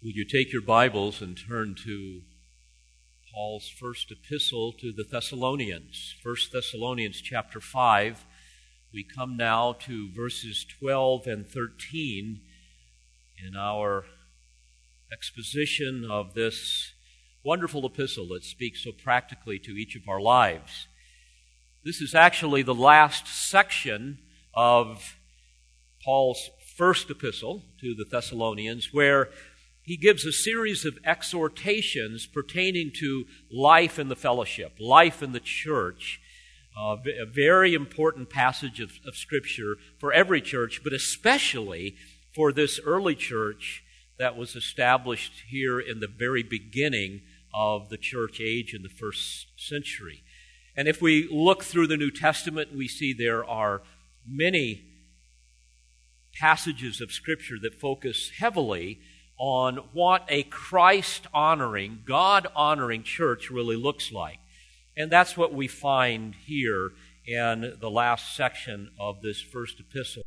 Will you take your Bibles and turn to Paul's first epistle to the Thessalonians, 1 Thessalonians chapter 5. We come now to verses 12 and 13 in our exposition of this wonderful epistle that speaks so practically to each of our lives. This is actually the last section of Paul's first epistle to the Thessalonians, where he gives a series of exhortations pertaining to life in the fellowship, life in the church. Uh, a very important passage of, of Scripture for every church, but especially for this early church that was established here in the very beginning of the church age in the first century. And if we look through the New Testament, we see there are many passages of Scripture that focus heavily on what a Christ honoring, God honoring church really looks like. And that's what we find here in the last section of this first epistle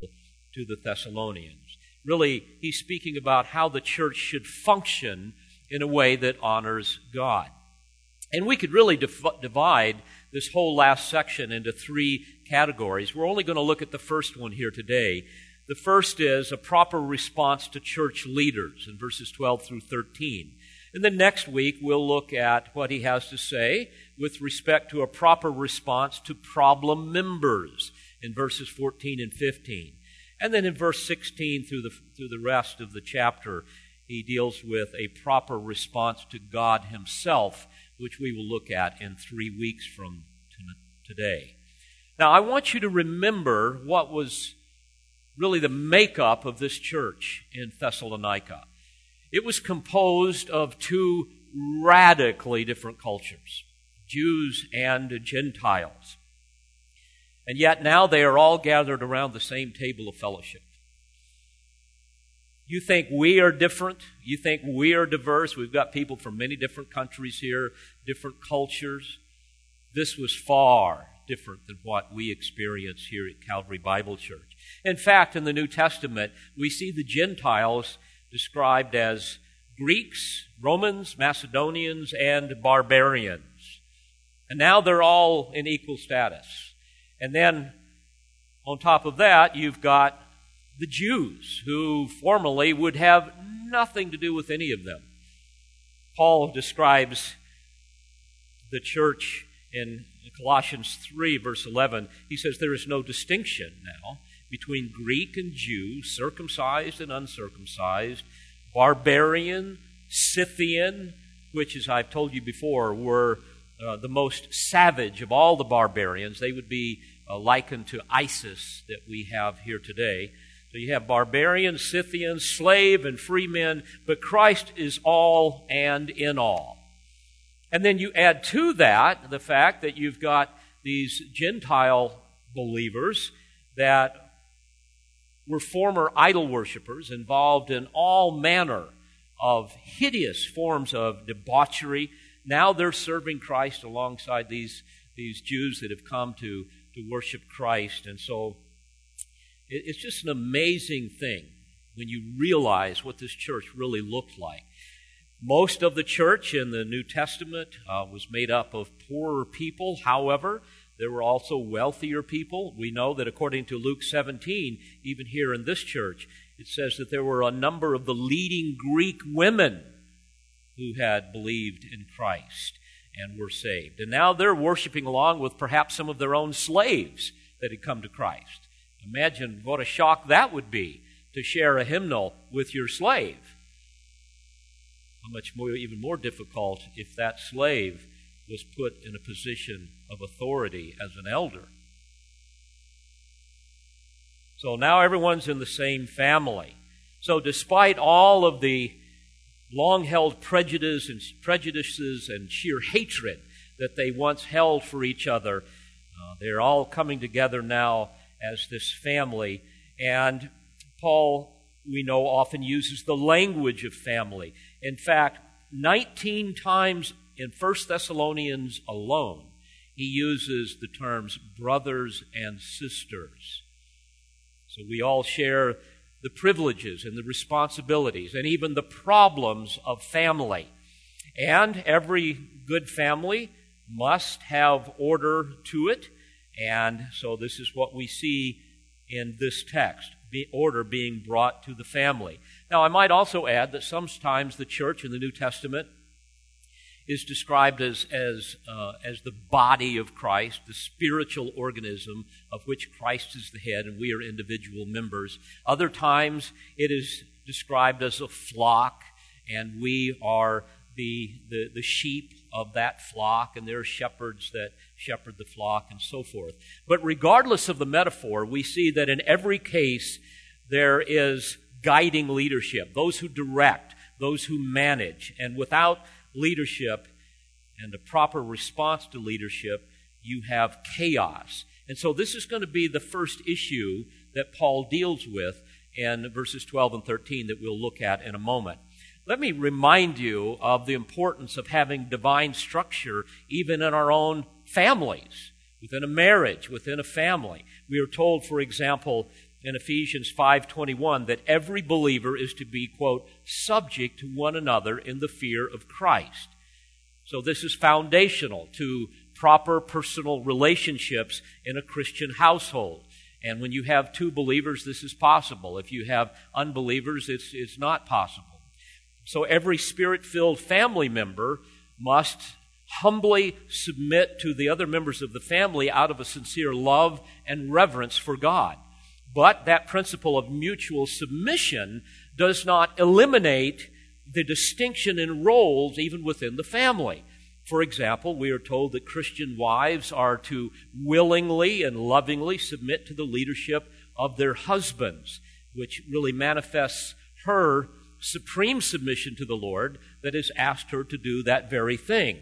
to the Thessalonians. Really, he's speaking about how the church should function in a way that honors God. And we could really dif- divide this whole last section into three categories. We're only going to look at the first one here today. The first is a proper response to church leaders in verses 12 through 13. And then next week, we'll look at what he has to say with respect to a proper response to problem members in verses 14 and 15. And then in verse 16 through the, through the rest of the chapter, he deals with a proper response to God himself, which we will look at in three weeks from today. Now, I want you to remember what was really the makeup of this church in Thessalonica. It was composed of two radically different cultures Jews and Gentiles. And yet now they are all gathered around the same table of fellowship. You think we are different? You think we are diverse? We've got people from many different countries here, different cultures. This was far different than what we experience here at Calvary Bible Church. In fact, in the New Testament, we see the Gentiles described as Greeks, Romans, Macedonians, and barbarians. And now they're all in equal status. And then on top of that, you've got the Jews, who formerly would have nothing to do with any of them. Paul describes the church in Colossians 3, verse 11. He says, There is no distinction now between Greek and Jew, circumcised and uncircumcised, barbarian, Scythian, which, as I've told you before, were uh, the most savage of all the barbarians. They would be uh, likened to ISIS that we have here today. So you have barbarian, Scythian, slave, and free men, but Christ is all and in all. And then you add to that the fact that you've got these Gentile believers that were former idol worshippers involved in all manner of hideous forms of debauchery. Now they're serving Christ alongside these, these Jews that have come to, to worship Christ. And so it, it's just an amazing thing when you realize what this church really looked like. Most of the church in the New Testament uh, was made up of poorer people. However, there were also wealthier people. We know that according to Luke 17, even here in this church, it says that there were a number of the leading Greek women who had believed in Christ and were saved. And now they're worshiping along with perhaps some of their own slaves that had come to Christ. Imagine what a shock that would be to share a hymnal with your slave. How much more, even more difficult if that slave was put in a position of authority as an elder. So now everyone's in the same family. So despite all of the long held prejudice and prejudices and sheer hatred that they once held for each other, uh, they're all coming together now as this family. And Paul, we know, often uses the language of family. In fact, 19 times in 1 Thessalonians alone, he uses the terms brothers and sisters. So we all share the privileges and the responsibilities and even the problems of family. And every good family must have order to it. And so this is what we see in this text order being brought to the family. Now, I might also add that sometimes the church in the New Testament is described as, as, uh, as the body of Christ, the spiritual organism of which Christ is the head and we are individual members. Other times it is described as a flock and we are the, the, the sheep of that flock and there are shepherds that shepherd the flock and so forth. But regardless of the metaphor, we see that in every case there is guiding leadership, those who direct, those who manage, and without leadership and a proper response to leadership, you have chaos. And so this is going to be the first issue that Paul deals with in verses 12 and 13 that we'll look at in a moment. Let me remind you of the importance of having divine structure even in our own families, within a marriage, within a family. We are told, for example, in Ephesians 5:21 that every believer is to be quote subject to one another in the fear of Christ. So this is foundational to proper personal relationships in a Christian household. And when you have two believers, this is possible. If you have unbelievers, it's, it's not possible. So every spirit filled family member must humbly submit to the other members of the family out of a sincere love and reverence for God. But that principle of mutual submission does not eliminate the distinction in roles even within the family. For example, we are told that Christian wives are to willingly and lovingly submit to the leadership of their husbands, which really manifests her supreme submission to the Lord that has asked her to do that very thing.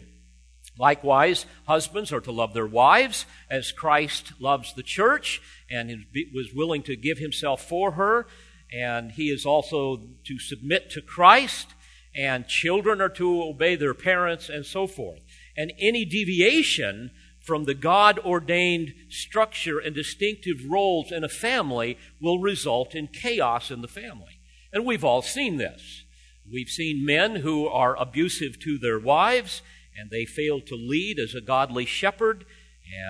Likewise, husbands are to love their wives as Christ loves the church and was willing to give himself for her. And he is also to submit to Christ, and children are to obey their parents, and so forth. And any deviation from the God ordained structure and distinctive roles in a family will result in chaos in the family. And we've all seen this. We've seen men who are abusive to their wives and they fail to lead as a godly shepherd.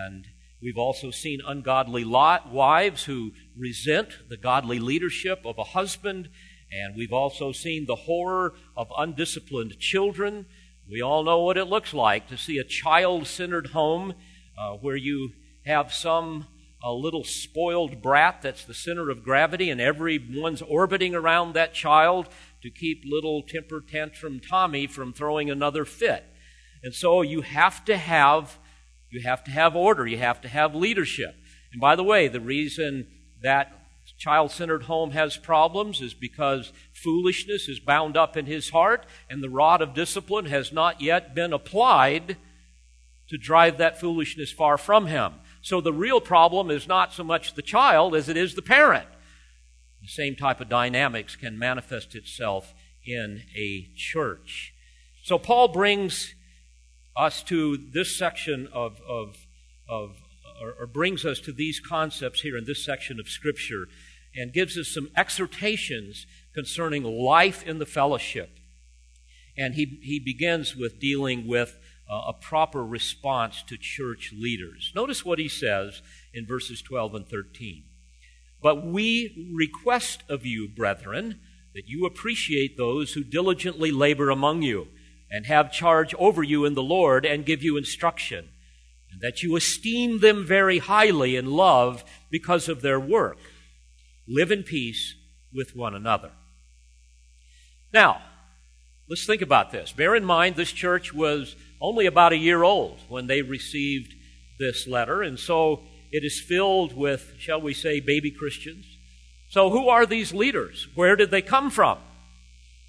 And we've also seen ungodly wives who resent the godly leadership of a husband. And we've also seen the horror of undisciplined children. We all know what it looks like to see a child centered home uh, where you have some a little spoiled brat that's the center of gravity, and everyone's orbiting around that child to keep little temper tantrum Tommy from throwing another fit. And so you have to have you have to have order, you have to have leadership. And by the way, the reason that child-centered home has problems is because foolishness is bound up in his heart and the rod of discipline has not yet been applied to drive that foolishness far from him. So the real problem is not so much the child as it is the parent. The same type of dynamics can manifest itself in a church. So Paul brings us to this section of, of, of or, or brings us to these concepts here in this section of Scripture and gives us some exhortations concerning life in the fellowship. And he, he begins with dealing with uh, a proper response to church leaders. Notice what he says in verses 12 and 13. But we request of you, brethren, that you appreciate those who diligently labor among you and have charge over you in the Lord and give you instruction, and that you esteem them very highly in love because of their work. Live in peace with one another. Now, let's think about this. Bear in mind, this church was only about a year old when they received this letter, and so it is filled with, shall we say, baby Christians. So, who are these leaders? Where did they come from?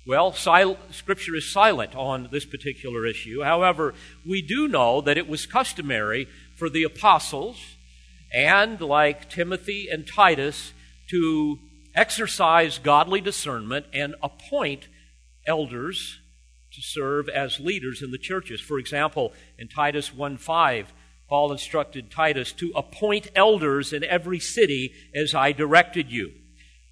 Well, sil- Scripture is silent on this particular issue. However, we do know that it was customary for the apostles and, like Timothy and Titus, to exercise godly discernment and appoint elders to serve as leaders in the churches. For example, in Titus 1 5, Paul instructed Titus to appoint elders in every city as I directed you.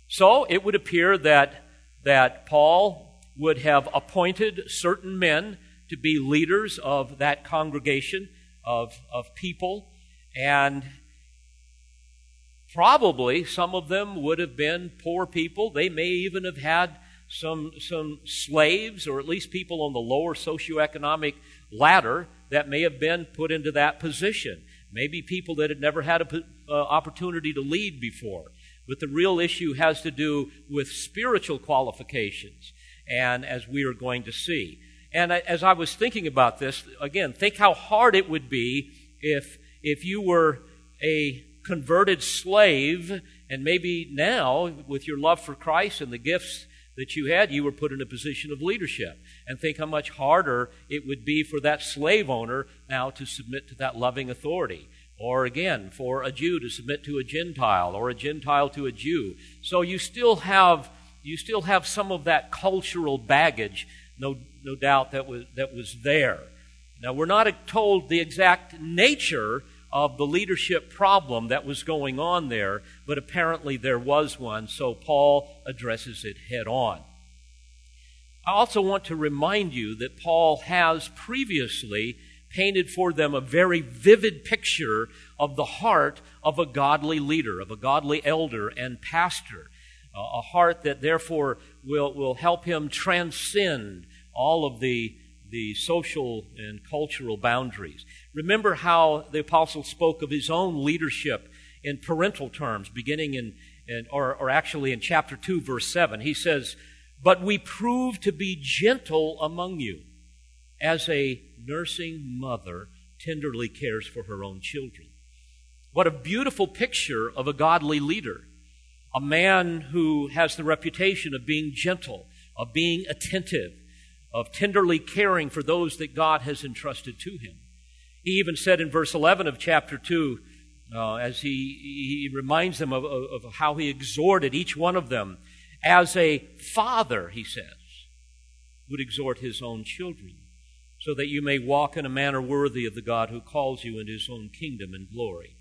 So it would appear that, that Paul would have appointed certain men to be leaders of that congregation of, of people, and probably some of them would have been poor people. They may even have had some, some slaves, or at least people on the lower socioeconomic ladder that may have been put into that position. Maybe people that had never had an uh, opportunity to lead before. But the real issue has to do with spiritual qualifications, and as we are going to see. And as I was thinking about this, again, think how hard it would be if, if you were a converted slave, and maybe now, with your love for Christ and the gifts that you had, you were put in a position of leadership. And think how much harder it would be for that slave owner now to submit to that loving authority. Or again, for a Jew to submit to a Gentile, or a Gentile to a Jew. So you still have you still have some of that cultural baggage, no, no doubt, that was, that was there. Now, we're not told the exact nature of the leadership problem that was going on there, but apparently there was one, so Paul addresses it head on. I also want to remind you that Paul has previously painted for them a very vivid picture of the heart of a godly leader, of a godly elder and pastor. a heart that therefore will, will help him transcend all of the the social and cultural boundaries. Remember how the apostle spoke of his own leadership in parental terms, beginning in, in or, or actually in chapter 2, verse 7. He says, But we prove to be gentle among you, as a nursing mother tenderly cares for her own children. What a beautiful picture of a godly leader. A man who has the reputation of being gentle, of being attentive, of tenderly caring for those that God has entrusted to him. He even said in verse 11 of chapter 2, uh, as he, he reminds them of, of, of how he exhorted each one of them, as a father, he says, would exhort his own children, so that you may walk in a manner worthy of the God who calls you into his own kingdom and glory.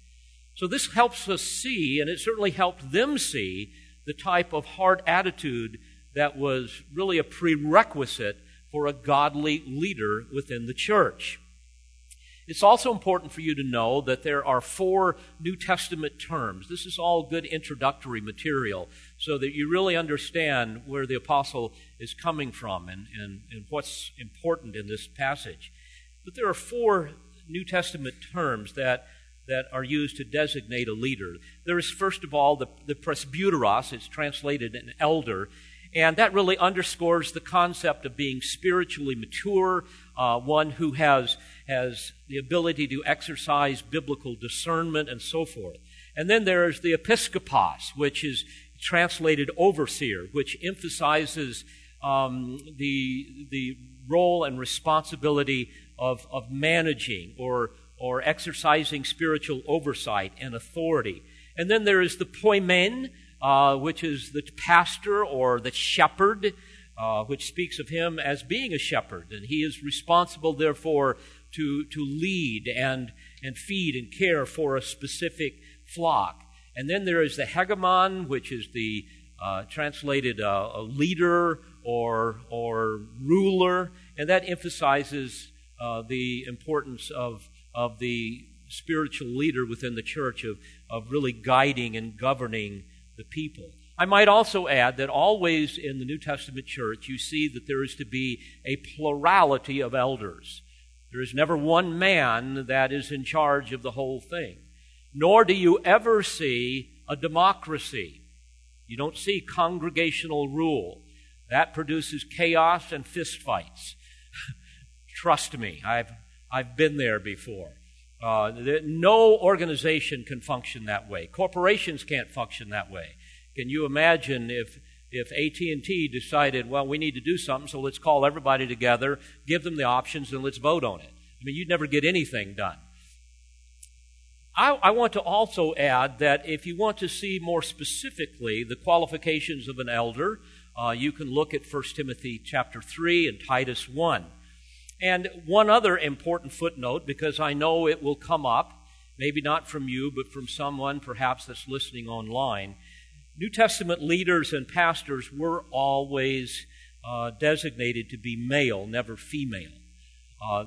So this helps us see, and it certainly helped them see, the type of heart attitude that was really a prerequisite for a godly leader within the church. It's also important for you to know that there are four New Testament terms. This is all good introductory material so that you really understand where the apostle is coming from and, and, and what's important in this passage. But there are four New Testament terms that, that are used to designate a leader. There is, first of all, the, the presbyteros, it's translated an elder, and that really underscores the concept of being spiritually mature, uh, one who has, has the ability to exercise biblical discernment and so forth. And then there is the episkopos, which is translated overseer, which emphasizes um, the, the role and responsibility of, of managing or, or exercising spiritual oversight and authority. And then there is the poimen, uh, which is the pastor or the shepherd, uh, which speaks of him as being a shepherd. And he is responsible, therefore, to, to lead and, and feed and care for a specific flock. And then there is the hegemon, which is the uh, translated uh, a leader or, or ruler, and that emphasizes uh, the importance of, of the spiritual leader within the church of, of really guiding and governing the people. I might also add that always in the New Testament church, you see that there is to be a plurality of elders. There is never one man that is in charge of the whole thing. Nor do you ever see a democracy. You don't see congregational rule. That produces chaos and fistfights. Trust me, I've, I've been there before. Uh, no organization can function that way. Corporations can't function that way. Can you imagine if if AT&T decided, well, we need to do something, so let's call everybody together, give them the options, and let's vote on it? I mean, you'd never get anything done. I, I want to also add that if you want to see more specifically the qualifications of an elder, uh, you can look at 1 Timothy chapter 3 and Titus 1. And one other important footnote, because I know it will come up, maybe not from you, but from someone perhaps that's listening online. New Testament leaders and pastors were always uh, designated to be male, never female. Uh,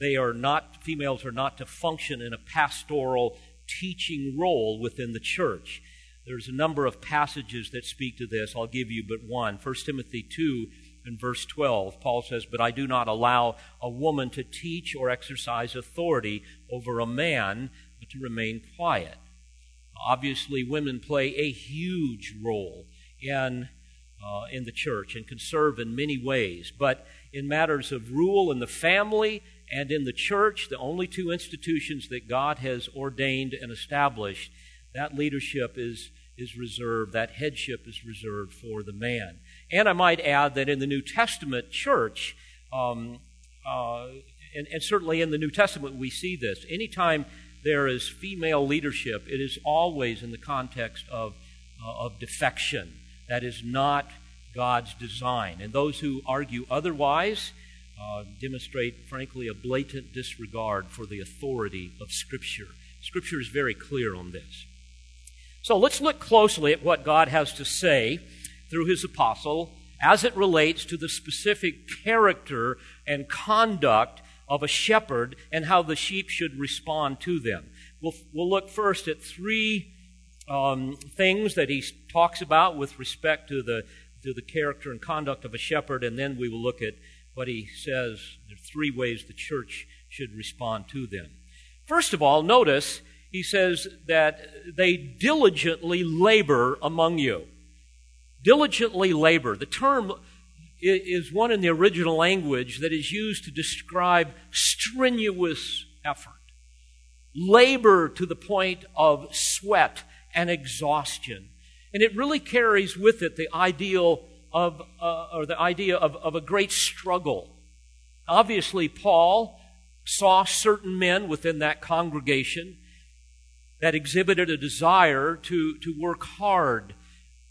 they are not, females are not to function in a pastoral teaching role within the church. There's a number of passages that speak to this. I'll give you but one. 1 Timothy 2 and verse 12, Paul says, But I do not allow a woman to teach or exercise authority over a man, but to remain quiet. Obviously, women play a huge role in, uh, in the church and can serve in many ways. But in matters of rule in the family and in the church, the only two institutions that God has ordained and established, that leadership is, is reserved, that headship is reserved for the man. And I might add that in the New Testament church, um, uh, and, and certainly in the New Testament we see this, anytime there is female leadership, it is always in the context of, uh, of defection. That is not God's design. And those who argue otherwise uh, demonstrate, frankly, a blatant disregard for the authority of Scripture. Scripture is very clear on this. So let's look closely at what God has to say through his apostle as it relates to the specific character and conduct of a shepherd and how the sheep should respond to them. We'll, we'll look first at three um, things that he talks about with respect to the, to the character and conduct of a shepherd, and then we will look at what he says. There are three ways the church should respond to them. First of all, notice he says that they diligently labor among you. Diligently labor. The term is one in the original language that is used to describe strenuous effort. Labor to the point of sweat and exhaustion. And it really carries with it the ideal of, uh, or the idea of, of a great struggle. Obviously, Paul saw certain men within that congregation that exhibited a desire to, to work hard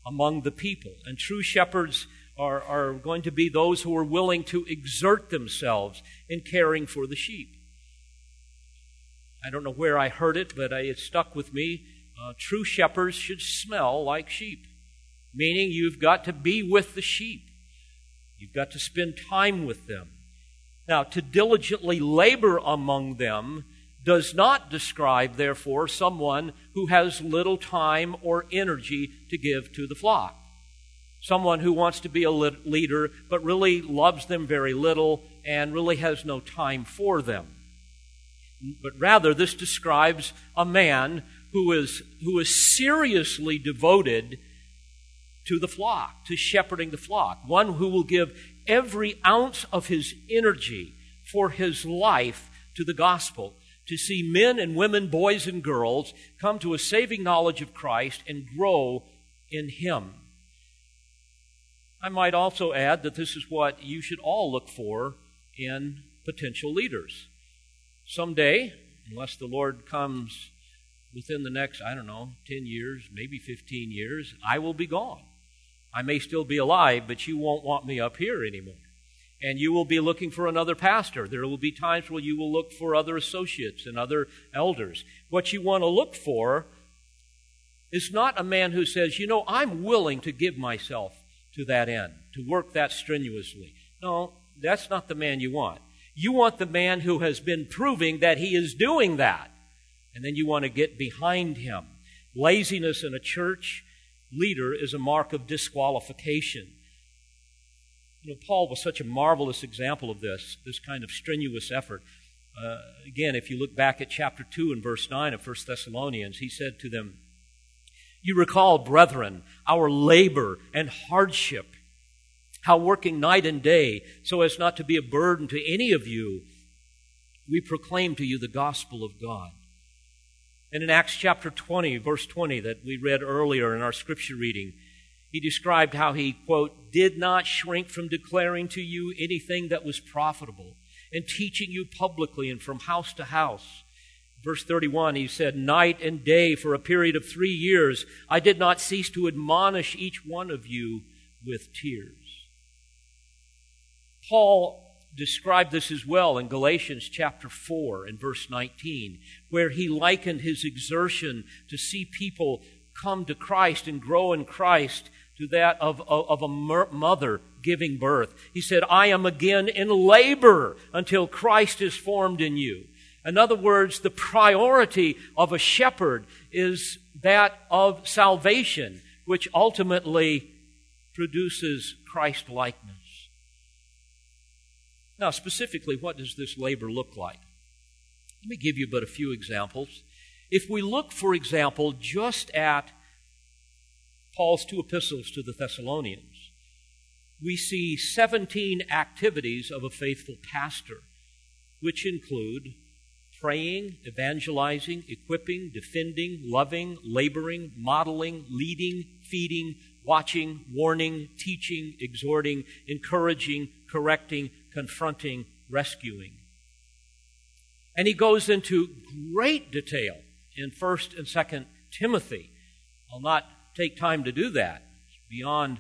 among the people. And true shepherds are, are going to be those who are willing to exert themselves in caring for the sheep. I don't know where I heard it, but it stuck with me. Uh, true shepherds should smell like sheep, meaning you've got to be with the sheep. You've got to spend time with them. Now, to diligently labor among them does not describe, therefore, someone who has little time or energy to give to the flock someone who wants to be a leader but really loves them very little and really has no time for them. But rather, this describes a man who is, who is seriously devoted to the flock, to shepherding the flock, one who will give every ounce of his energy for his life to the gospel, to see men and women, boys and girls come to a saving knowledge of Christ and grow in him. I might also add that this is what you should all look for in potential leaders. Someday, unless the Lord comes within the next, I don't know, 10 years, maybe 15 years, I will be gone. I may still be alive, but you won't want me up here anymore. And you will be looking for another pastor. There will be times where you will look for other associates and other elders. What you want to look for is not a man who says, you know, I'm willing to give myself to that end, to work that strenuously. No, that's not the man you want. You want the man who has been proving that he is doing that. And then you want to get behind him. Laziness in a church leader is a mark of disqualification. You know, Paul was such a marvelous example of this, this kind of strenuous effort. Uh, again, if you look back at chapter 2 and verse 9 of 1 Thessalonians, he said to them, you recall, brethren, our labor and hardship, how working night and day so as not to be a burden to any of you, we proclaim to you the gospel of God. And in Acts chapter 20, verse 20, that we read earlier in our scripture reading, he described how he, quote, did not shrink from declaring to you anything that was profitable and teaching you publicly and from house to house Verse 31, he said, Night and day for a period of three years, I did not cease to admonish each one of you with tears. Paul described this as well in Galatians chapter 4 and verse 19, where he likened his exertion to see people come to Christ and grow in Christ to that of, of, of a mother giving birth. He said, I am again in labor until Christ is formed in you. In other words, the priority of a shepherd is that of salvation, which ultimately produces Christ likeness. Now, specifically, what does this labor look like? Let me give you but a few examples. If we look, for example, just at Paul's two epistles to the Thessalonians, we see 17 activities of a faithful pastor, which include praying, evangelizing, equipping, defending, loving, laboring, modeling, leading, feeding, watching, warning, teaching, exhorting, encouraging, correcting, confronting, rescuing. And he goes into great detail in 1st and 2nd Timothy. I'll not take time to do that. It's beyond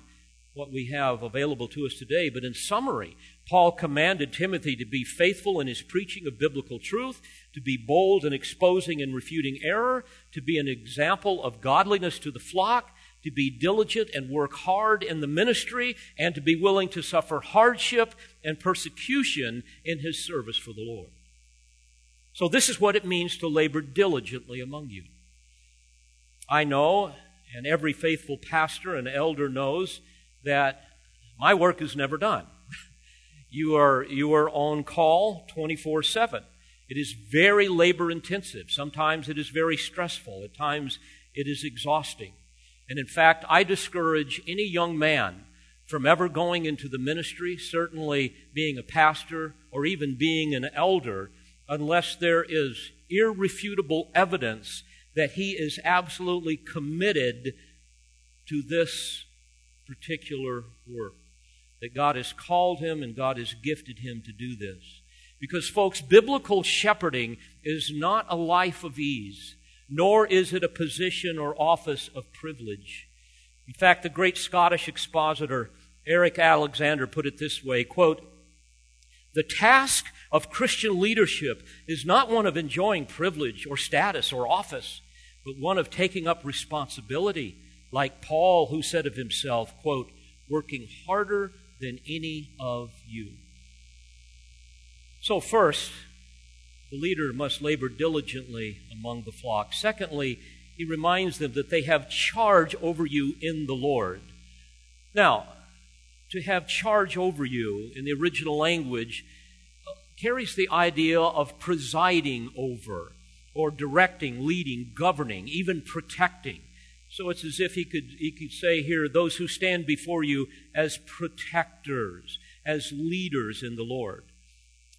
what we have available to us today. But in summary, Paul commanded Timothy to be faithful in his preaching of biblical truth, to be bold in exposing and refuting error, to be an example of godliness to the flock, to be diligent and work hard in the ministry, and to be willing to suffer hardship and persecution in his service for the Lord. So, this is what it means to labor diligently among you. I know, and every faithful pastor and elder knows, that my work is never done. You are, you are on call 24 7. It is very labor intensive. Sometimes it is very stressful. At times it is exhausting. And in fact, I discourage any young man from ever going into the ministry, certainly being a pastor or even being an elder, unless there is irrefutable evidence that he is absolutely committed to this particular work. That God has called him and God has gifted him to do this. Because, folks, biblical shepherding is not a life of ease nor is it a position or office of privilege. In fact, the great Scottish expositor Eric Alexander put it this way quote, The task of Christian leadership is not one of enjoying privilege or status or office, but one of taking up responsibility, like Paul, who said of himself, quote, working harder than any of you. So, first, the leader must labor diligently among the flock. Secondly, he reminds them that they have charge over you in the Lord. Now, to have charge over you in the original language uh, carries the idea of presiding over or directing, leading, governing, even protecting. So it's as if he could, he could say here, those who stand before you as protectors, as leaders in the Lord.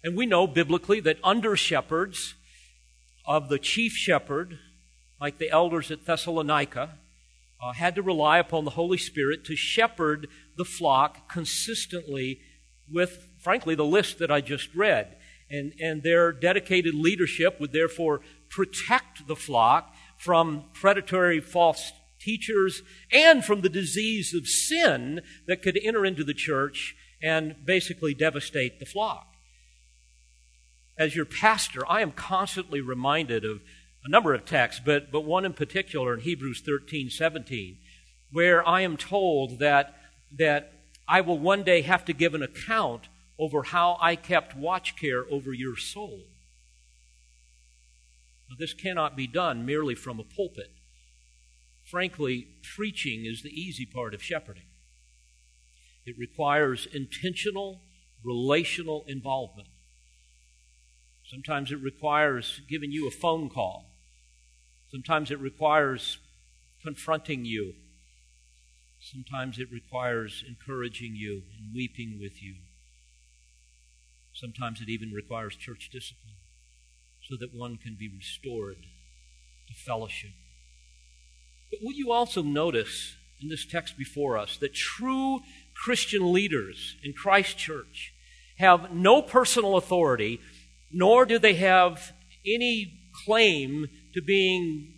And we know biblically that under shepherds of the chief shepherd, like the elders at Thessalonica, uh, had to rely upon the Holy Spirit to shepherd the flock consistently with, frankly, the list that I just read. And, and their dedicated leadership would therefore protect the flock from predatory false teachers and from the disease of sin that could enter into the church and basically devastate the flock as your pastor, I am constantly reminded of a number of texts, but, but one in particular in Hebrews 13, 17, where I am told that, that I will one day have to give an account over how I kept watch care over your soul. Now, this cannot be done merely from a pulpit. Frankly, preaching is the easy part of shepherding. It requires intentional, relational involvement. Sometimes it requires giving you a phone call. Sometimes it requires confronting you. Sometimes it requires encouraging you and weeping with you. Sometimes it even requires church discipline so that one can be restored to fellowship. But will you also notice in this text before us that true Christian leaders in Christ Church have no personal authority nor do they have any claim to being,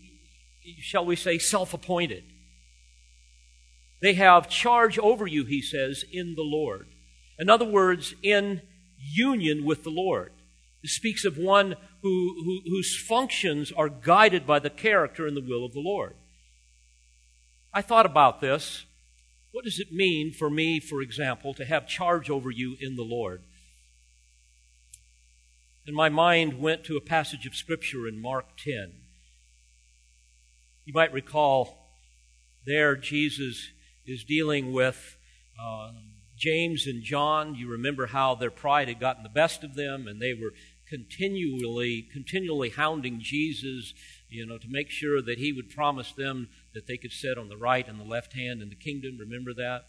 shall we say, self appointed. They have charge over you, he says, in the Lord. In other words, in union with the Lord. It speaks of one who, who, whose functions are guided by the character and the will of the Lord. I thought about this. What does it mean for me, for example, to have charge over you in the Lord? And my mind went to a passage of Scripture in Mark 10. You might recall there Jesus is dealing with uh, James and John. You remember how their pride had gotten the best of them, and they were continually, continually hounding Jesus, you know, to make sure that he would promise them that they could sit on the right and the left hand in the kingdom. Remember that?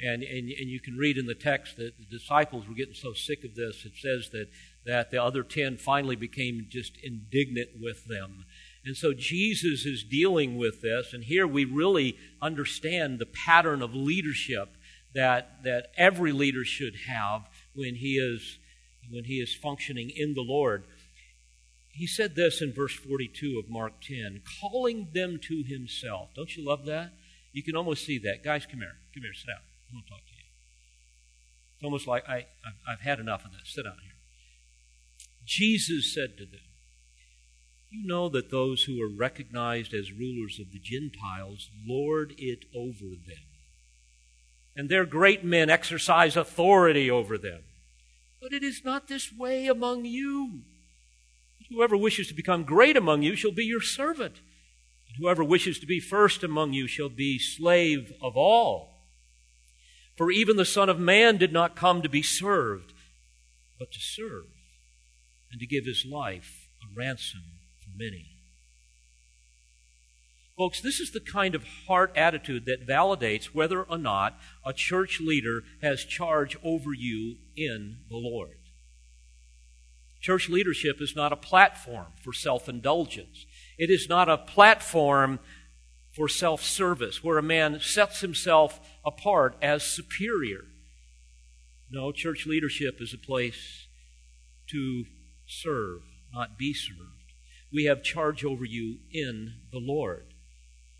And, and, and you can read in the text that the disciples were getting so sick of this. It says that, that the other ten finally became just indignant with them. And so Jesus is dealing with this, and here we really understand the pattern of leadership that, that every leader should have when he is when he is functioning in the Lord. He said this in verse 42 of Mark 10, calling them to himself. Don't you love that? You can almost see that. Guys, come here. Come here, sit down. I want to talk to you. It's almost like I, I've had enough of this. Sit down here. Jesus said to them, You know that those who are recognized as rulers of the Gentiles lord it over them. And their great men exercise authority over them. But it is not this way among you. Whoever wishes to become great among you shall be your servant. And whoever wishes to be first among you shall be slave of all. For even the Son of Man did not come to be served, but to serve, and to give his life a ransom for many. Folks, this is the kind of heart attitude that validates whether or not a church leader has charge over you in the Lord. Church leadership is not a platform for self indulgence. It is not a platform for self service where a man sets himself apart as superior. No, church leadership is a place to serve, not be served. We have charge over you in the Lord.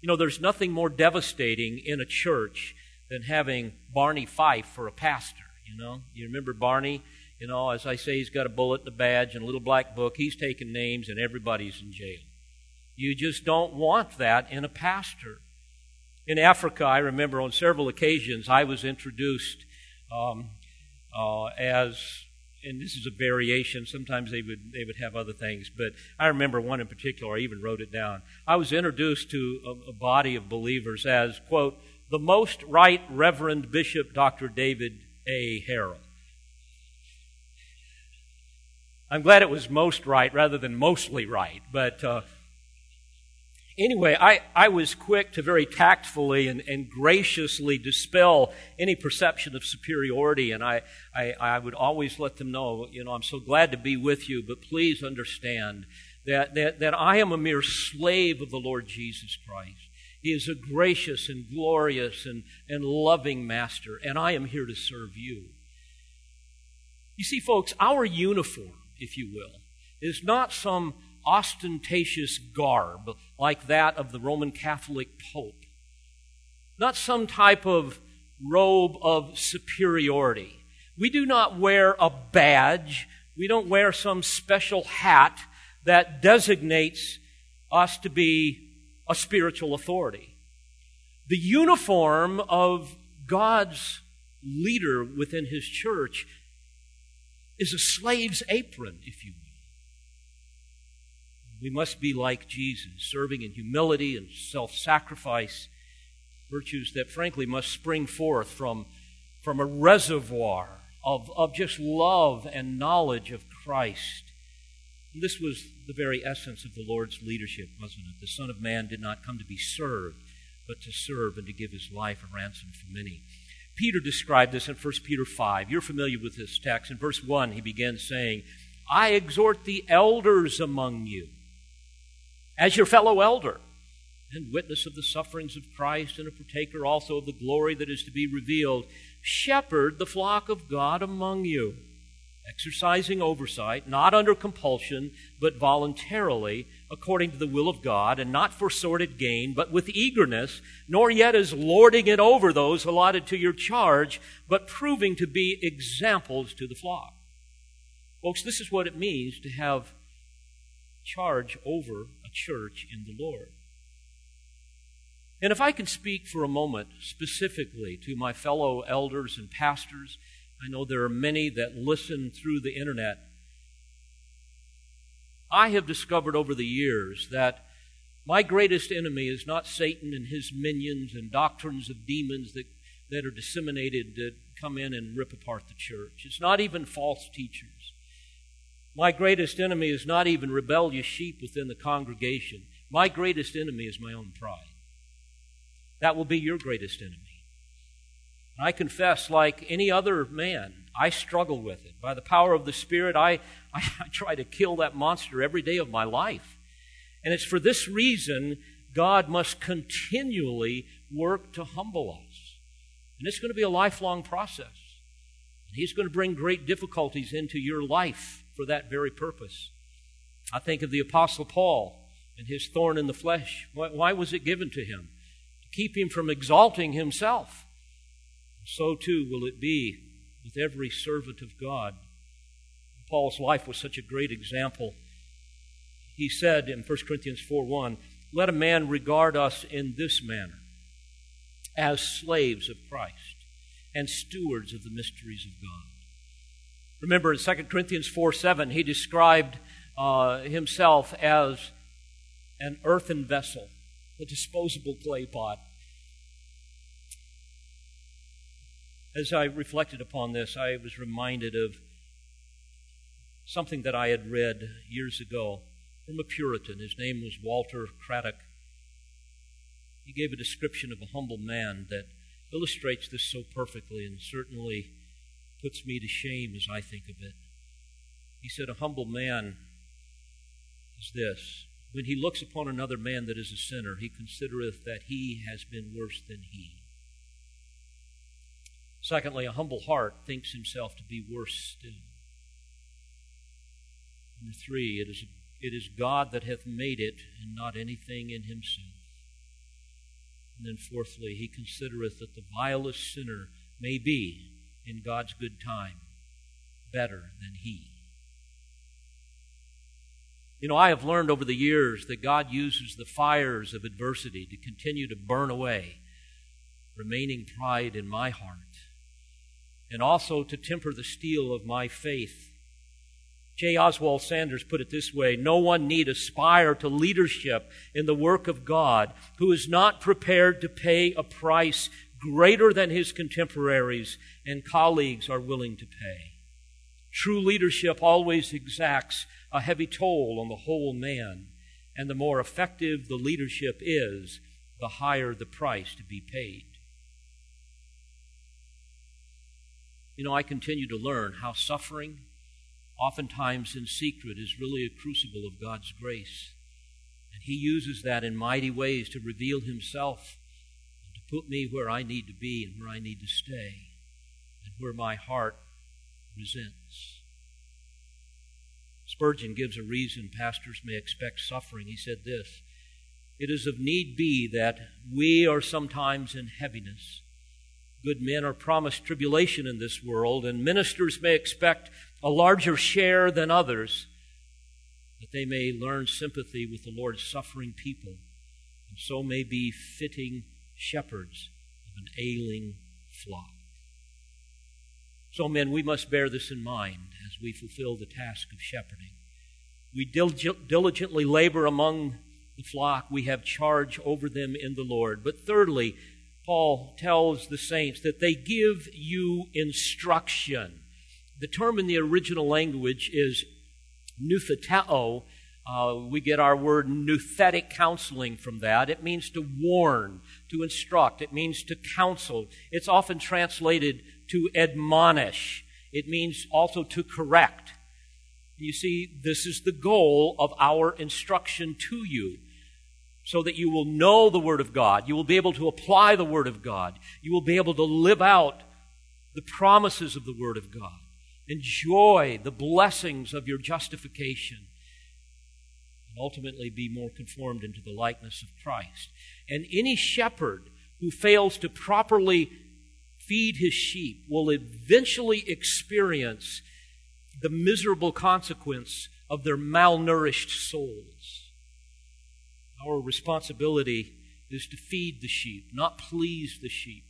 You know, there's nothing more devastating in a church than having Barney Fife for a pastor. You know, you remember Barney? You know, as I say, he's got a bullet and a badge and a little black book. He's taking names and everybody's in jail. You just don't want that in a pastor. In Africa, I remember on several occasions I was introduced um, uh, as and this is a variation. Sometimes they would they would have other things, but I remember one in particular. I even wrote it down. I was introduced to a, a body of believers as quote the most right Reverend Bishop Dr. David A. Harrell. I'm glad it was most right rather than mostly right, but. Uh, Anyway, I, I was quick to very tactfully and, and graciously dispel any perception of superiority, and I, I, I would always let them know, you know, I'm so glad to be with you, but please understand that, that, that I am a mere slave of the Lord Jesus Christ. He is a gracious and glorious and, and loving master, and I am here to serve you. You see, folks, our uniform, if you will, is not some ostentatious garb like that of the Roman Catholic Pope. Not some type of robe of superiority. We do not wear a badge. We don't wear some special hat that designates us to be a spiritual authority. The uniform of God's leader within his church is a slave's apron, if you will. We must be like Jesus, serving in humility and self sacrifice, virtues that frankly must spring forth from, from a reservoir of, of just love and knowledge of Christ. And this was the very essence of the Lord's leadership, wasn't it? The Son of Man did not come to be served, but to serve and to give his life a ransom for many. Peter described this in 1 Peter 5. You're familiar with this text. In verse 1, he begins saying, I exhort the elders among you as your fellow elder and witness of the sufferings of Christ and a partaker also of the glory that is to be revealed, shepherd the flock of God among you, exercising oversight, not under compulsion, but voluntarily, according to the will of God, and not for sordid gain, but with eagerness, nor yet as lording it over those allotted to your charge, but proving to be examples to the flock. Folks, this is what it means to have charge over church in the Lord. And if I can speak for a moment specifically to my fellow elders and pastors, I know there are many that listen through the internet. I have discovered over the years that my greatest enemy is not Satan and his minions and doctrines of demons that, that are disseminated that come in and rip apart the church. It's not even false teachers. My greatest enemy is not even rebellious sheep within the congregation. My greatest enemy is my own pride. That will be your greatest enemy. And I confess, like any other man, I struggle with it. By the power of the Spirit, I, I, I try to kill that monster every day of my life. And it's for this reason God must continually work to humble us. And it's going to be a lifelong process. And He's going to bring great difficulties into your life for that very purpose. I think of the Apostle Paul and his thorn in the flesh. Why, why was it given to him? To keep him from exalting himself. So too will it be with every servant of God. Paul's life was such a great example he said in 1 Corinthians 4 1, Let a man regard us in this manner, as slaves of Christ and stewards of the mysteries of God. Remember in 2 Corinthians 4 7, he described uh, himself as an earthen vessel, a disposable clay pot. As I reflected upon this, I was reminded of something that I had read years ago from a Puritan. His name was Walter Craddock. He gave a description of a humble man that illustrates this so perfectly and certainly puts me to shame as I think of it. He said, A humble man is this when he looks upon another man that is a sinner, he considereth that he has been worse than he. Secondly, a humble heart thinks himself to be worse still. Number three, it is, it is God that hath made it, and not anything in himself. And then, fourthly, he considereth that the vilest sinner may be, in God's good time, better than he. You know, I have learned over the years that God uses the fires of adversity to continue to burn away remaining pride in my heart, and also to temper the steel of my faith J. Oswald Sanders put it this way No one need aspire to leadership in the work of God who is not prepared to pay a price greater than his contemporaries and colleagues are willing to pay. True leadership always exacts a heavy toll on the whole man, and the more effective the leadership is, the higher the price to be paid. You know, I continue to learn how suffering oftentimes in secret, is really a crucible of God's grace. And He uses that in mighty ways to reveal Himself put me where I need to be and where I need to stay and where my heart resents. Spurgeon gives a reason pastors may expect suffering. He said this It is of need be that we are sometimes in heaviness. Good men are promised tribulation in this world, and ministers may expect a larger share than others, that they may learn sympathy with the Lord's suffering people, and so may be fitting shepherds of an ailing flock. So, men, we must bear this in mind as we fulfill the task of shepherding. We diligently labor among the flock, we have charge over them in the Lord. But thirdly, Paul tells the saints that they give you instruction. The term in the original language is noutheteo. Uh, we get our word nouthetic counseling from that. It means to warn, to instruct. It means to counsel. It's often translated to admonish. It means also to correct. You see, this is the goal of our instruction to you so that you will know the Word of God. You will be able to apply the Word of God. You will be able to live out the promises of the Word of God. Enjoy the blessings of your justification and ultimately be more conformed into the likeness of Christ. And any shepherd who fails to properly feed his sheep will eventually experience the miserable consequence of their malnourished souls. Our responsibility is to feed the sheep, not please the sheep.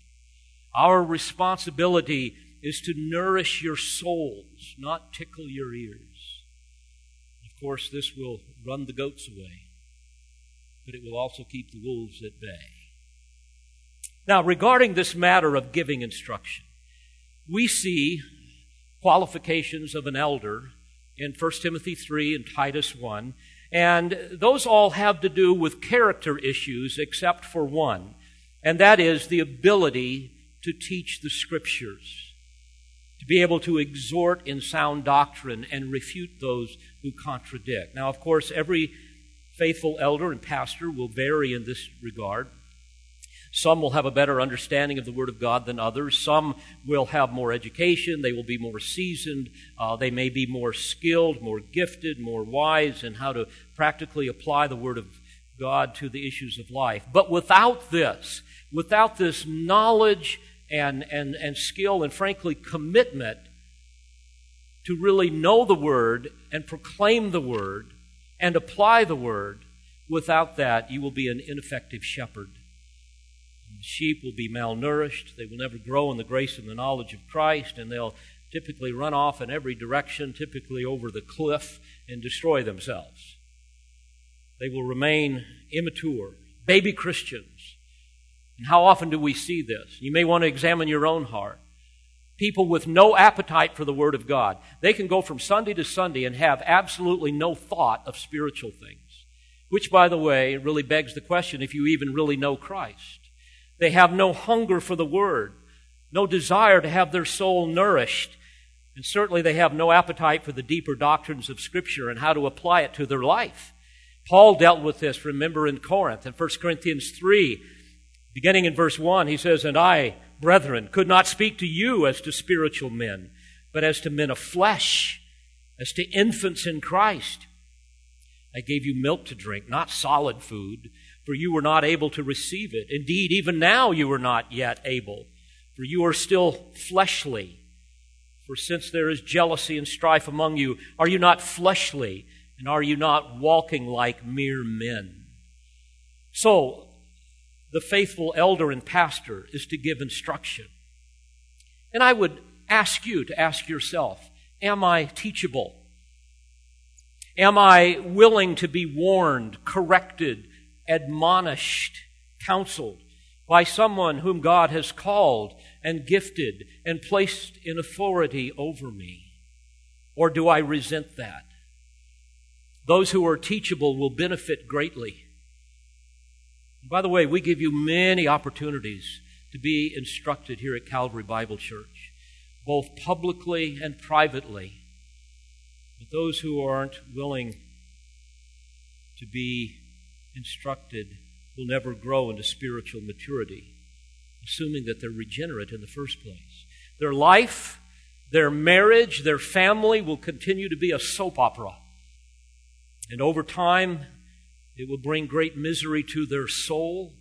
Our responsibility is to nourish your souls, not tickle your ears. Course, this will run the goats away, but it will also keep the wolves at bay. Now, regarding this matter of giving instruction, we see qualifications of an elder in 1 Timothy 3 and Titus 1, and those all have to do with character issues except for one, and that is the ability to teach the scriptures, to be able to exhort in sound doctrine and refute those who contradict. Now, of course, every faithful elder and pastor will vary in this regard. Some will have a better understanding of the Word of God than others. Some will have more education. They will be more seasoned. Uh, they may be more skilled, more gifted, more wise in how to practically apply the Word of God to the issues of life. But without this, without this knowledge and, and, and skill and, frankly, commitment to really know the Word and proclaim the Word and apply the Word, without that, you will be an ineffective shepherd. The sheep will be malnourished. They will never grow in the grace and the knowledge of Christ, and they'll typically run off in every direction, typically over the cliff, and destroy themselves. They will remain immature, baby Christians. How often do we see this? You may want to examine your own heart. People with no appetite for the Word of God. They can go from Sunday to Sunday and have absolutely no thought of spiritual things. Which, by the way, really begs the question if you even really know Christ. They have no hunger for the Word, no desire to have their soul nourished. And certainly they have no appetite for the deeper doctrines of Scripture and how to apply it to their life. Paul dealt with this, remember, in Corinth. In 1 Corinthians 3, beginning in verse 1, he says, And I, brethren, could not speak to you as to spiritual men, but as to men of flesh, as to infants in Christ. I gave you milk to drink, not solid food for you were not able to receive it. Indeed, even now you are not yet able, for you are still fleshly. For since there is jealousy and strife among you, are you not fleshly, and are you not walking like mere men? So, the faithful elder and pastor is to give instruction. And I would ask you to ask yourself Am I teachable? Am I willing to be warned, corrected, admonished, counseled by someone whom God has called and gifted and placed in authority over me? Or do I resent that? Those who are teachable will benefit greatly. By the way, we give you many opportunities to be instructed here at Calvary Bible Church, both publicly and privately. But those who aren't willing to be instructed will never grow into spiritual maturity, assuming that they're regenerate in the first place. Their life, their marriage, their family will continue to be a soap opera. And over time, it will bring great misery to their soul.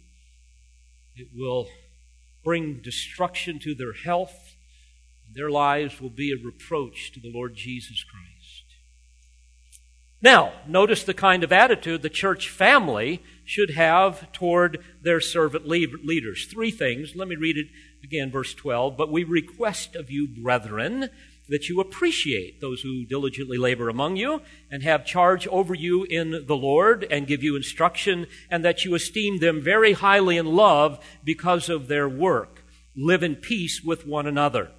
It will bring destruction to their health. Their lives will be a reproach to the Lord Jesus Christ. Now, notice the kind of attitude the church family should have toward their servant leaders. Three things. Let me read it again, verse 12. But we request of you, brethren, that you appreciate those who diligently labor among you and have charge over you in the Lord and give you instruction, and that you esteem them very highly in love because of their work. Live in peace with one another.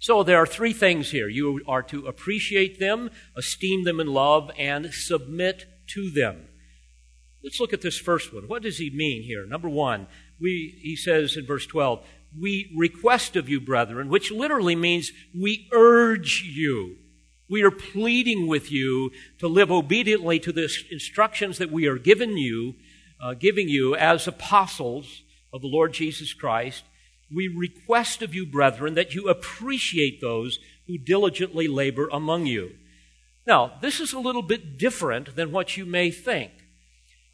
So there are three things here. You are to appreciate them, esteem them in love, and submit to them. Let's look at this first one. What does he mean here? Number one, we, he says in verse 12, we request of you, brethren, which literally means we urge you. We are pleading with you to live obediently to the instructions that we are given you, uh, giving you as apostles of the Lord Jesus Christ we request of you, brethren, that you appreciate those who diligently labor among you. Now, this is a little bit different than what you may think.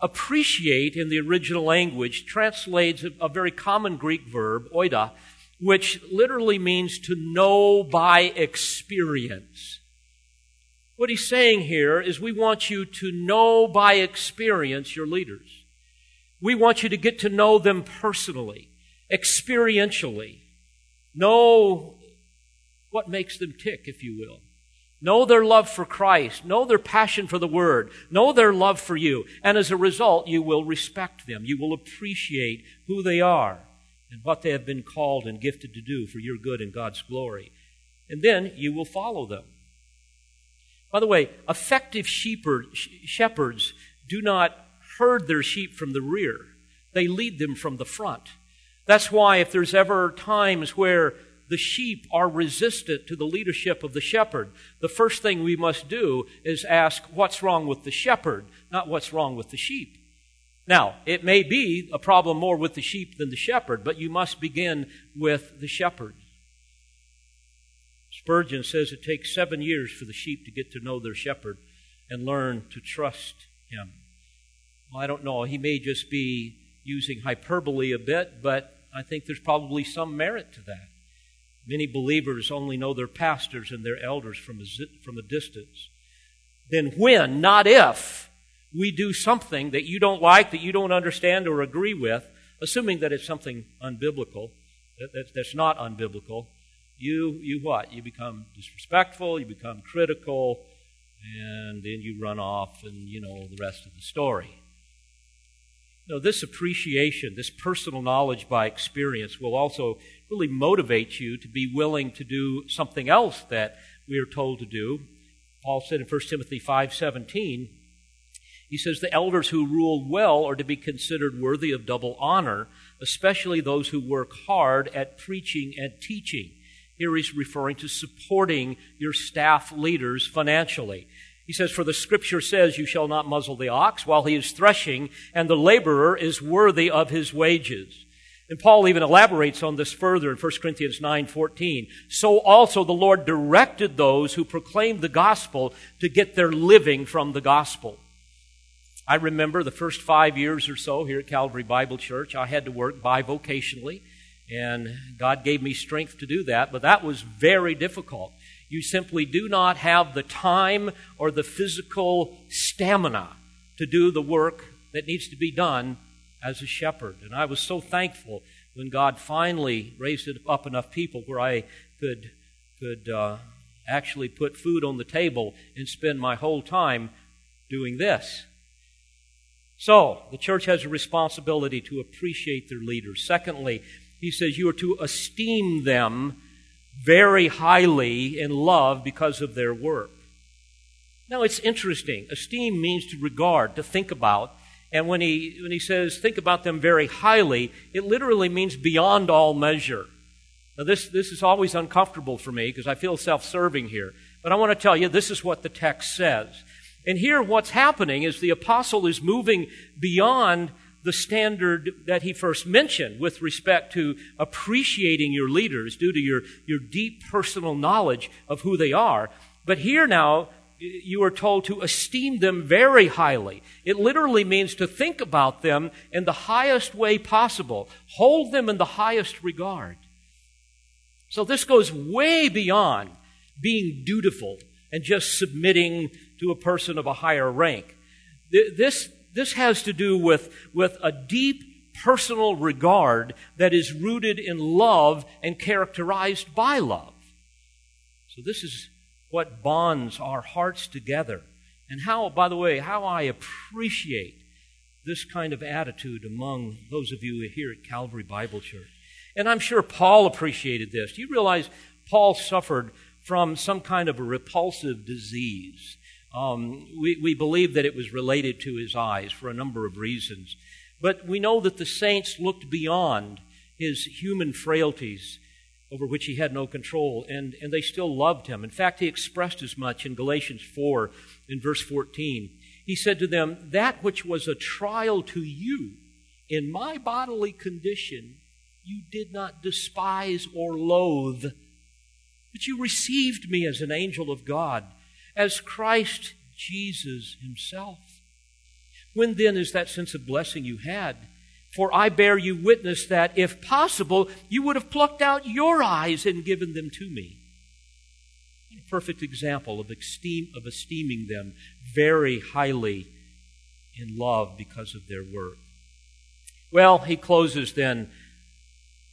Appreciate in the original language translates a, very common Greek verb, oida, which literally means to know by experience. What he's saying here is we want you to know by experience your leaders. We want you to get to know them personally, experientially. Know what makes them tick, if you will. Know their love for Christ. Know their passion for the Word. Know their love for you. And as a result, you will respect them. You will appreciate who they are and what they have been called and gifted to do for your good and God's glory. And then you will follow them. By the way, effective shepherds do not herd their sheep from the rear. They lead them from the front. That's why if there's ever times where the sheep are resistant to the leadership of the shepherd, the first thing we must do is ask what's wrong with the shepherd, not what's wrong with the sheep. Now, it may be a problem more with the sheep than the shepherd, but you must begin with the shepherd. Spurgeon says it takes seven years for the sheep to get to know their shepherd and learn to trust him. Well, I don't know. He may just be using hyperbole a bit, but I think there's probably some merit to that. Many believers only know their pastors and their elders from a, from a distance. Then, when, not if, we do something that you don't like, that you don't understand or agree with, assuming that it's something unbiblical, that, that's not unbiblical, you, you what? You become disrespectful, you become critical, and then you run off and you know the rest of the story. Know, this appreciation, this personal knowledge by experience will also really motivate you to be willing to do something else that we are told to do. Paul said in 1 Timothy 5:17, he says the elders who rule well are to be considered worthy of double honor, especially those who work hard at preaching and teaching. Here he's referring to supporting your staff leaders financially. He says, For the scripture says, You shall not muzzle the ox while he is threshing, and the laborer is worthy of his wages. And Paul even elaborates on this further in 1 Corinthians 9:14. So also the Lord directed those who proclaimed the gospel to get their living from the gospel. I remember the first five years or so here at Calvary Bible Church, I had to work bivocationally, and God gave me strength to do that, but that was very difficult. You simply do not have the time or the physical stamina to do the work that needs to be done as a shepherd. And I was so thankful when God finally raised up enough people where I could, could uh, actually put food on the table and spend my whole time doing this. So, the church has a responsibility to appreciate their leaders. Secondly, he says you are to esteem them very highly in love because of their work. Now, it's interesting. Esteem means to regard, to think about. And when he, when he says think about them very highly, it literally means beyond all measure. Now, this, this is always uncomfortable for me because I feel self serving here. But I want to tell you, this is what the text says. And here, what's happening is the apostle is moving beyond the standard that he first mentioned with respect to appreciating your leaders due to your, your deep personal knowledge of who they are. But here now, you are told to esteem them very highly. It literally means to think about them in the highest way possible, hold them in the highest regard. So this goes way beyond being dutiful and just submitting to a person of a higher rank. This this has to do with, with a deep personal regard that is rooted in love and characterized by love. So, this is what bonds our hearts together. And how, by the way, how I appreciate this kind of attitude among those of you here at Calvary Bible Church. And I'm sure Paul appreciated this. Do you realize Paul suffered from some kind of a repulsive disease? Um, we, we believe that it was related to his eyes for a number of reasons. But we know that the saints looked beyond his human frailties over which he had no control, and, and they still loved him. In fact, he expressed as much in Galatians 4 in verse 14. He said to them, That which was a trial to you in my bodily condition, you did not despise or loathe, but you received me as an angel of God as Christ Jesus himself. When then is that sense of blessing you had? For I bear you witness that, if possible, you would have plucked out your eyes and given them to me. A perfect example of, esteem, of esteeming them very highly in love because of their work. Well, he closes then.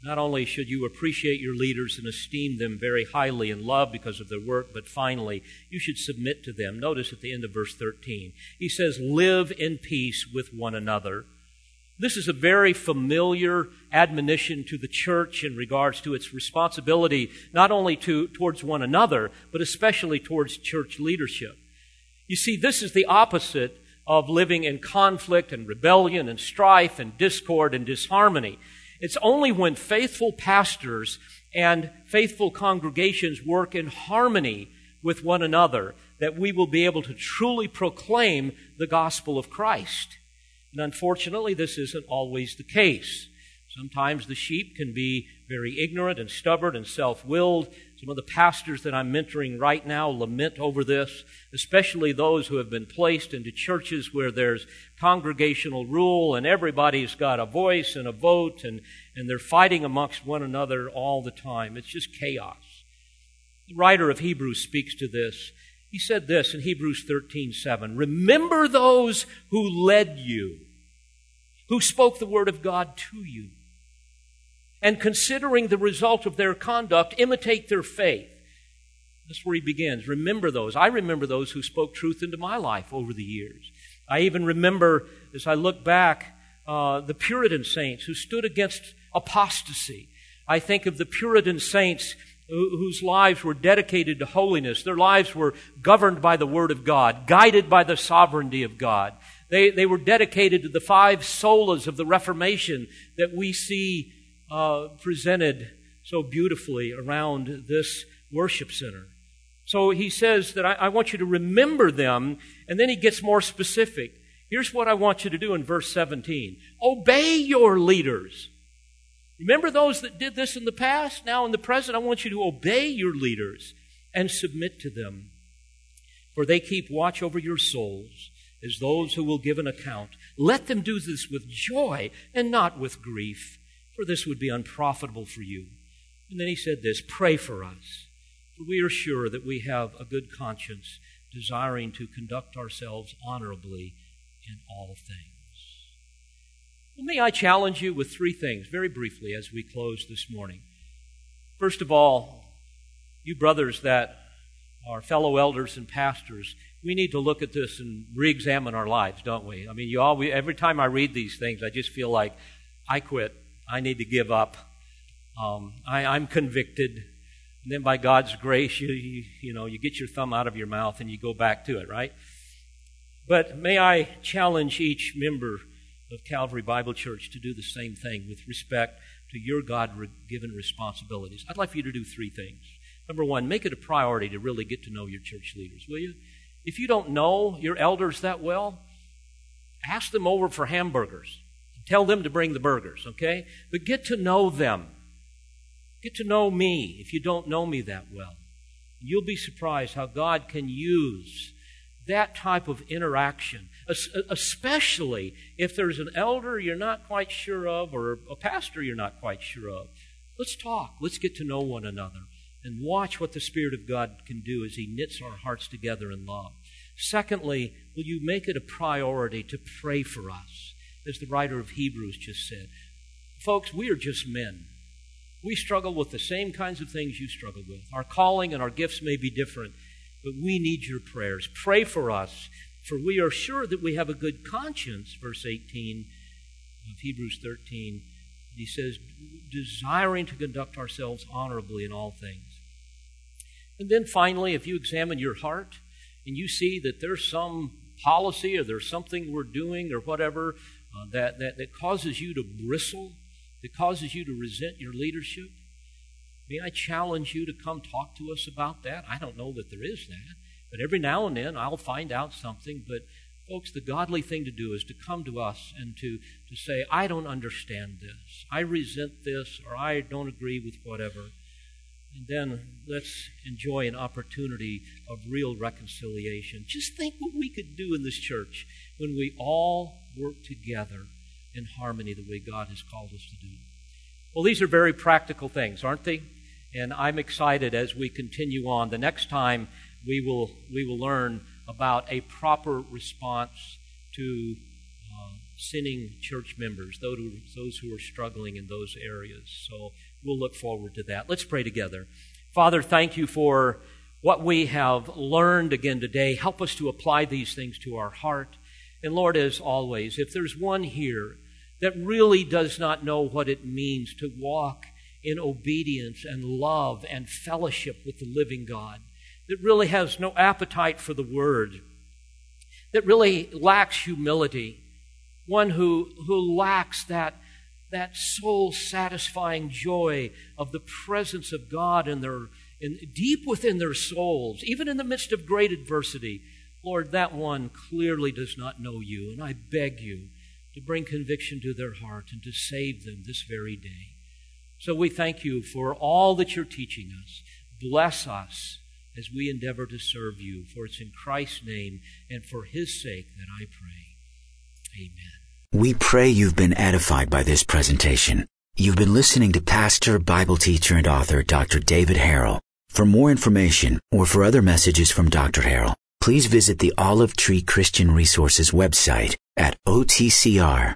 Not only should you appreciate your leaders and esteem them very highly in love because of their work, but finally, you should submit to them. Notice at the end of verse 13, he says, Live in peace with one another. This is a very familiar admonition to the church in regards to its responsibility, not only to, towards one another, but especially towards church leadership. You see, this is the opposite of living in conflict and rebellion and strife and discord and disharmony. It's only when faithful pastors and faithful congregations work in harmony with one another that we will be able to truly proclaim the gospel of Christ. And unfortunately, this isn't always the case. Sometimes the sheep can be very ignorant and stubborn and self willed. Some of the pastors that I'm mentoring right now lament over this, especially those who have been placed into churches where there's congregational rule and everybody's got a voice and a vote and, and they're fighting amongst one another all the time. It's just chaos. The writer of Hebrews speaks to this he said this in Hebrews 13 7 Remember those who led you, who spoke the word of God to you. And considering the result of their conduct, imitate their faith. That's where he begins. Remember those. I remember those who spoke truth into my life over the years. I even remember, as I look back, uh, the Puritan saints who stood against apostasy. I think of the Puritan saints whose lives were dedicated to holiness. Their lives were governed by the Word of God, guided by the sovereignty of God. They, they were dedicated to the five solas of the Reformation that we see uh, presented so beautifully around this worship center. So he says that I, I want you to remember them, and then he gets more specific. Here's what I want you to do in verse 17 Obey your leaders Remember those that did this in the past? Now, in the present, I want you to obey your leaders and submit to them. For they keep watch over your souls as those who will give an account. Let them do this with joy and not with grief, for this would be unprofitable for you. And then he said this Pray for us, for we are sure that we have a good conscience, desiring to conduct ourselves honorably in all things. Well, may I challenge you with three things very briefly as we close this morning. First of all, you brothers that are fellow elders and pastors, we need to look at this and re-examine our lives, don't we? I mean, you all, we, every time I read these things, I just feel like I quit. I need to give up. Um, I, I'm convicted. And then by God's grace, you, you, you know, you get your thumb out of your mouth and you go back to it, right? But may I challenge each member of Calvary Bible Church to do the same thing with respect to your God given responsibilities. I'd like for you to do three things. Number one, make it a priority to really get to know your church leaders, will you? If you don't know your elders that well, ask them over for hamburgers. Tell them to bring the burgers, okay? But get to know them. Get to know me if you don't know me that well. You'll be surprised how God can use that type of interaction, especially if there's an elder you're not quite sure of or a pastor you're not quite sure of. Let's talk. Let's get to know one another and watch what the Spirit of God can do as He knits our hearts together in love. Secondly, will you make it a priority to pray for us, as the writer of Hebrews just said? Folks, we are just men. We struggle with the same kinds of things you struggle with. Our calling and our gifts may be different, but we need your prayers. Pray for us, for we are sure that we have a good conscience, verse 18 of Hebrews 13. He says, desiring to conduct ourselves honorably in all things. And then finally, if you examine your heart and you see that there's some policy or there's something we're doing or whatever uh, that, that, that causes you to bristle, that causes you to resent your leadership, May I challenge you to come talk to us about that? I don't know that there is that, but every now and then I'll find out something. But, folks, the godly thing to do is to come to us and to, to say, I don't understand this. I resent this, or I don't agree with whatever. And then let's enjoy an opportunity of real reconciliation. Just think what we could do in this church when we all work together in harmony the way God has called us to do. Well, these are very practical things, aren't they? And I'm excited as we continue on. The next time we will, we will learn about a proper response to uh, sinning church members, those who, those who are struggling in those areas. So we'll look forward to that. Let's pray together. Father, thank you for what we have learned again today. Help us to apply these things to our heart. And Lord, as always, if there's one here that really does not know what it means to walk in obedience and love and fellowship with the living God, that really has no appetite for the Word, that really lacks humility, one who, who lacks that, that soul satisfying joy of the presence of God in their, in, deep within their souls, even in the midst of great adversity. Lord, that one clearly does not know you, and I beg you to bring conviction to their heart and to save them this very day. So we thank you for all that you're teaching us. Bless us as we endeavor to serve you. For it's in Christ's name and for his sake that I pray. Amen. We pray you've been edified by this presentation. You've been listening to pastor, Bible teacher, and author Dr. David Harrell. For more information or for other messages from Dr. Harrell, please visit the Olive Tree Christian Resources website at otcr.org.